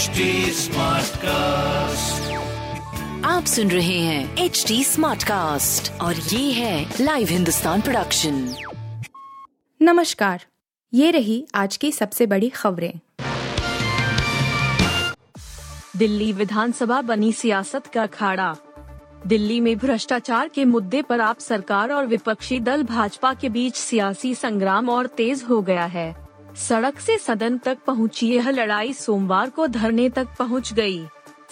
HD cast आप सुन रहे हैं एच डी स्मार्ट कास्ट और ये है लाइव हिंदुस्तान प्रोडक्शन नमस्कार। ये रही आज की सबसे बड़ी खबरें। दिल्ली विधानसभा बनी सियासत का अखाड़ा दिल्ली में भ्रष्टाचार के मुद्दे पर आप सरकार और विपक्षी दल भाजपा के बीच सियासी संग्राम और तेज हो गया है। सड़क से सदन तक पहुँची यह लड़ाई सोमवार को धरने तक पहुँच गई।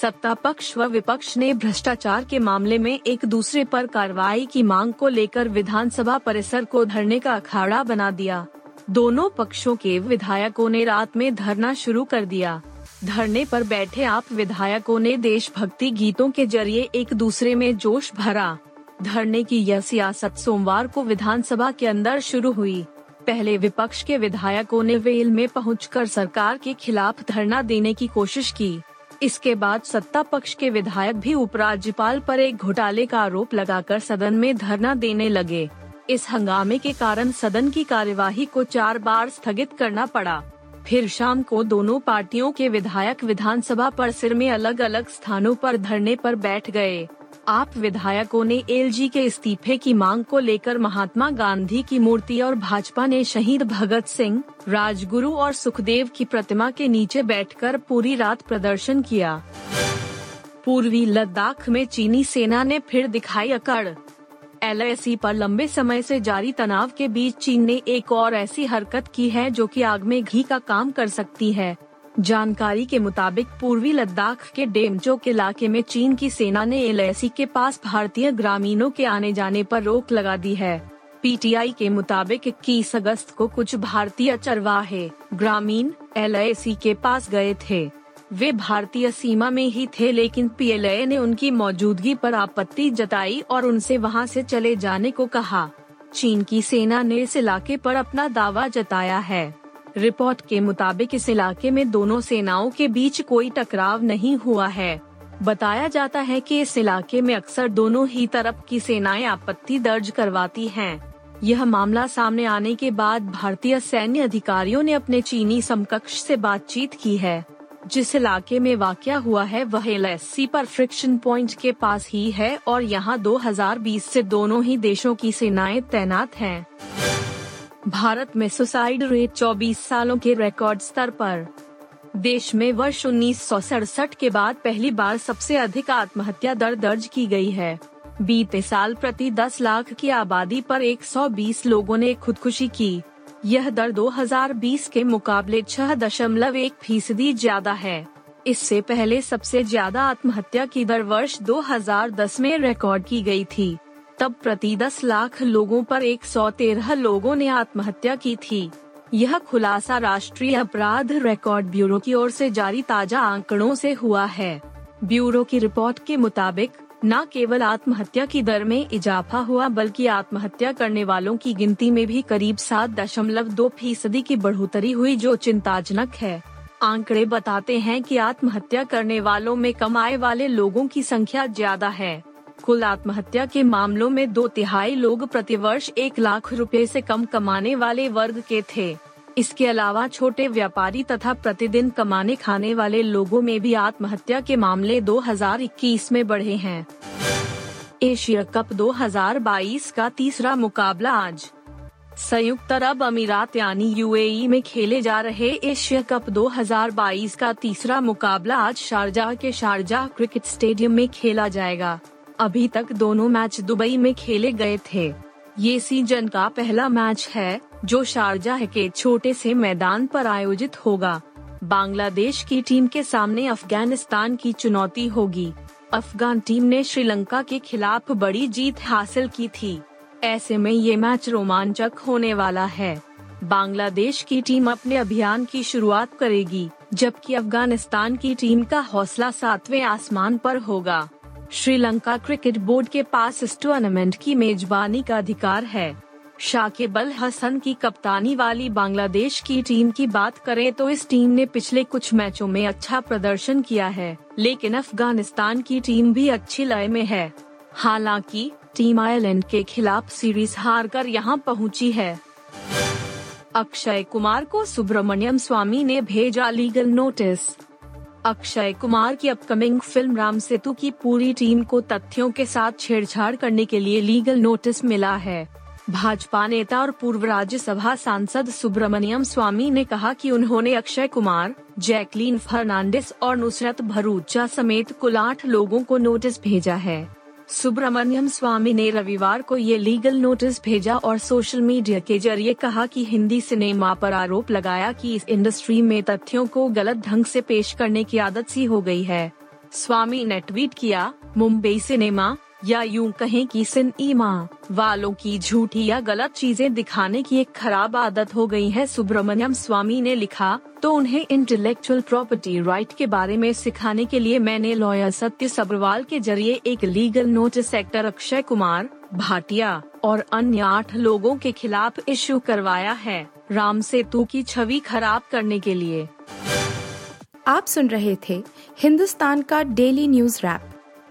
सत्ता पक्ष व विपक्ष ने भ्रष्टाचार के मामले में एक दूसरे पर कार्रवाई की मांग को लेकर विधानसभा परिसर को धरने का अखाड़ा बना दिया। दोनों पक्षों के विधायकों ने रात में धरना शुरू कर दिया। धरने पर बैठे आप विधायकों ने देशभक्ति गीतों के ज़रिए एक दूसरे में जोश भरा। धरने की यह सियासत सोमवार को विधानसभा के अंदर शुरू हुई। पहले विपक्ष के विधायकों ने वेल में पहुंचकर सरकार के खिलाफ धरना देने की कोशिश की। इसके बाद सत्ता पक्ष के विधायक भी उपराज्यपाल पर एक घोटाले का आरोप लगाकर सदन में धरना देने लगे। इस हंगामे के कारण सदन की कार्यवाही को चार बार स्थगित करना पड़ा। फिर शाम को दोनों पार्टियों के विधायक विधानसभा परिसर में अलग अलग स्थानों पर धरने पर बैठ गए। आप विधायकों ने एलजी के इस्तीफे की मांग को लेकर महात्मा गांधी की मूर्ति और भाजपा ने शहीद भगत सिंह, राजगुरु और सुखदेव की प्रतिमा के नीचे बैठकर पूरी रात प्रदर्शन किया। पूर्वी लद्दाख में चीनी सेना ने फिर दिखाई अकड़। एलएसी पर लंबे समय से जारी तनाव के बीच चीन ने एक और ऐसी हरकत की है जो कि आग में घी का काम कर सकती है। जानकारी के मुताबिक पूर्वी लद्दाख के डेमचोक इलाके में चीन की सेना ने एल के पास भारतीय ग्रामीणों के आने जाने पर रोक लगा दी है। पीटीआई के मुताबिक इक्कीस अगस्त को कुछ भारतीय चरवाहे ग्रामीण एल के पास गए थे। वे भारतीय सीमा में ही थे लेकिन पीएलए ने उनकी मौजूदगी पर आपत्ति जताई और उनसे वहाँ से चले जाने को कहा। चीन की सेना ने इस इलाके पर अपना दावा जताया है। रिपोर्ट के मुताबिक इस इलाके में दोनों सेनाओं के बीच कोई टकराव नहीं हुआ है बताया जाता है कि इस इलाके में अक्सर दोनों ही तरफ़ की सेनाएँ आपत्ति दर्ज करवाती हैं। यह मामला सामने आने के बाद भारतीय सैन्य अधिकारियों ने अपने चीनी समकक्ष से बातचीत की है जिस इलाके में वाक़ हुआ है, वह एल पर फ्रिक्शन पॉइंट के पास ही है और यहाँ 2020 से दोनों ही देशों की सेनाएँ तैनात हैं। भारत में सुसाइड रेट 24 सालों के रिकॉर्ड स्तर पर। देश में वर्ष उन्नीस सौ सड़सठ के बाद पहली बार सबसे अधिक आत्महत्या दर दर्ज की गई है। बीते साल प्रति 10 लाख की आबादी पर 120 लोगों ने खुदकुशी की। यह दर 2020 के मुकाबले छह दशमलव एक फ़ीसदी ज़्यादा है। इससे पहले सबसे ज़्यादा आत्महत्या की दर वर्ष 2010 में रिकॉर्ड की गई थी। तब प्रति 10 लाख लोगों पर 113 लोगों ने आत्महत्या की थी। यह खुलासा राष्ट्रीय अपराध रिकॉर्ड ब्यूरो की ओर से जारी ताज़ा आंकड़ों से हुआ है। ब्यूरो की रिपोर्ट के मुताबिक, न केवल आत्महत्या की दर में इजाफा हुआ, बल्कि आत्महत्या करने वालों की गिनती में भी करीब सात दशमलव दो फ़ीसदी की बढ़ोतरी हुई, जो चिंताजनक है। आंकड़े बताते हैं कि आत्महत्या करने वालों में कम आय वाले लोगों की संख्या ज़्यादा है। कुल आत्महत्या के मामलों में दो तिहाई लोग प्रतिवर्ष एक लाख रुपए से कम कमाने वाले वर्ग के थे। इसके अलावा छोटे व्यापारी तथा प्रतिदिन कमाने खाने वाले लोगों में भी आत्महत्या के मामले 2021 में बढ़े हैं। एशिया कप 2022 का तीसरा मुकाबला आज। संयुक्त अरब अमीरात यानी यूएई में खेले जा रहे एशिया कप 2022 का तीसरा मुकाबला आज शारजाह के शारजाह क्रिकेट स्टेडियम में खेला जाएगा। अभी तक दोनों मैच दुबई में खेले गए थे। ये सीज़न का पहला मैच है, जो शारजाह के छोटे से मैदान पर आयोजित होगा। बांग्लादेश की टीम के सामने अफ़गानिस्तान की चुनौती होगी। अफगान टीम ने श्रीलंका के खिलाफ बड़ी जीत हासिल की थी। ऐसे में ये मैच रोमांचक होने वाला है। बांग्लादेश की टीम अपने अभियान की शुरुआत करेगी, जबकि अफ़गानिस्तान की टीम का हौसला सातवें आसमान पर होगा। श्रीलंका क्रिकेट बोर्ड के पास इस टूर्नामेंट की मेजबानी का अधिकार है। शाकिब अल हसन की कप्तानी वाली बांग्लादेश की टीम की बात करें तो इस टीम ने पिछले कुछ मैचों में अच्छा प्रदर्शन किया है, लेकिन अफ़गानिस्तान की टीम भी अच्छी लय में है। हालाँकि, टीम आयरलैंड के खिलाफ सीरीज़ हार कर यहाँ पहुँची है। अक्षय कुमार को सुब्रमण्यम स्वामी ने भेजा लीगल नोटिस। अक्षय कुमार की अपकमिंग फ़िल्म राम सेतु की पूरी टीम को तथ्यों के साथ छेड़छाड़ करने के लिए लीगल नोटिस मिला है। भाजपा नेता और पूर्व राज्यसभा सांसद सुब्रमण्यम स्वामी ने कहा कि उन्होंने अक्षय कुमार, जैकलीन फर्नांडिस और नुसरत भरूचा समेत कुल आठ लोगों को नोटिस भेजा है। सुब्रमण्यम स्वामी ने रविवार को ये लीगल नोटिस भेजा और सोशल मीडिया के ज़रिए कहा कि हिंदी सिनेमा पर आरोप लगाया कि इस इंडस्ट्री में तथ्यों को गलत ढंग से पेश करने की आदत सी हो गई है। स्वामी ने ट्वीट किया, मुंबई सिनेमा या यूँ कहें कि सिनेमा वालों की झूठी या गलत चीज़ें दिखाने की एक खराब आदत हो गई है, सुब्रमण्यम स्वामी ने लिखा। तो उन्हें इंटेलेक्चुअल प्रॉपर्टी राइट के बारे में सिखाने के लिए मैंने लॉयर सत्य सब्रवाल के ज़रिए एक legal notice actor Akshay Kumar, Bhatia और अन्य आठ लोगों के खिलाफ इशू करवाया है, राम सेतु की छवि खराब करने के लिए। आप सुन रहे थे हिंदुस्तान का डेली न्यूज़ रैप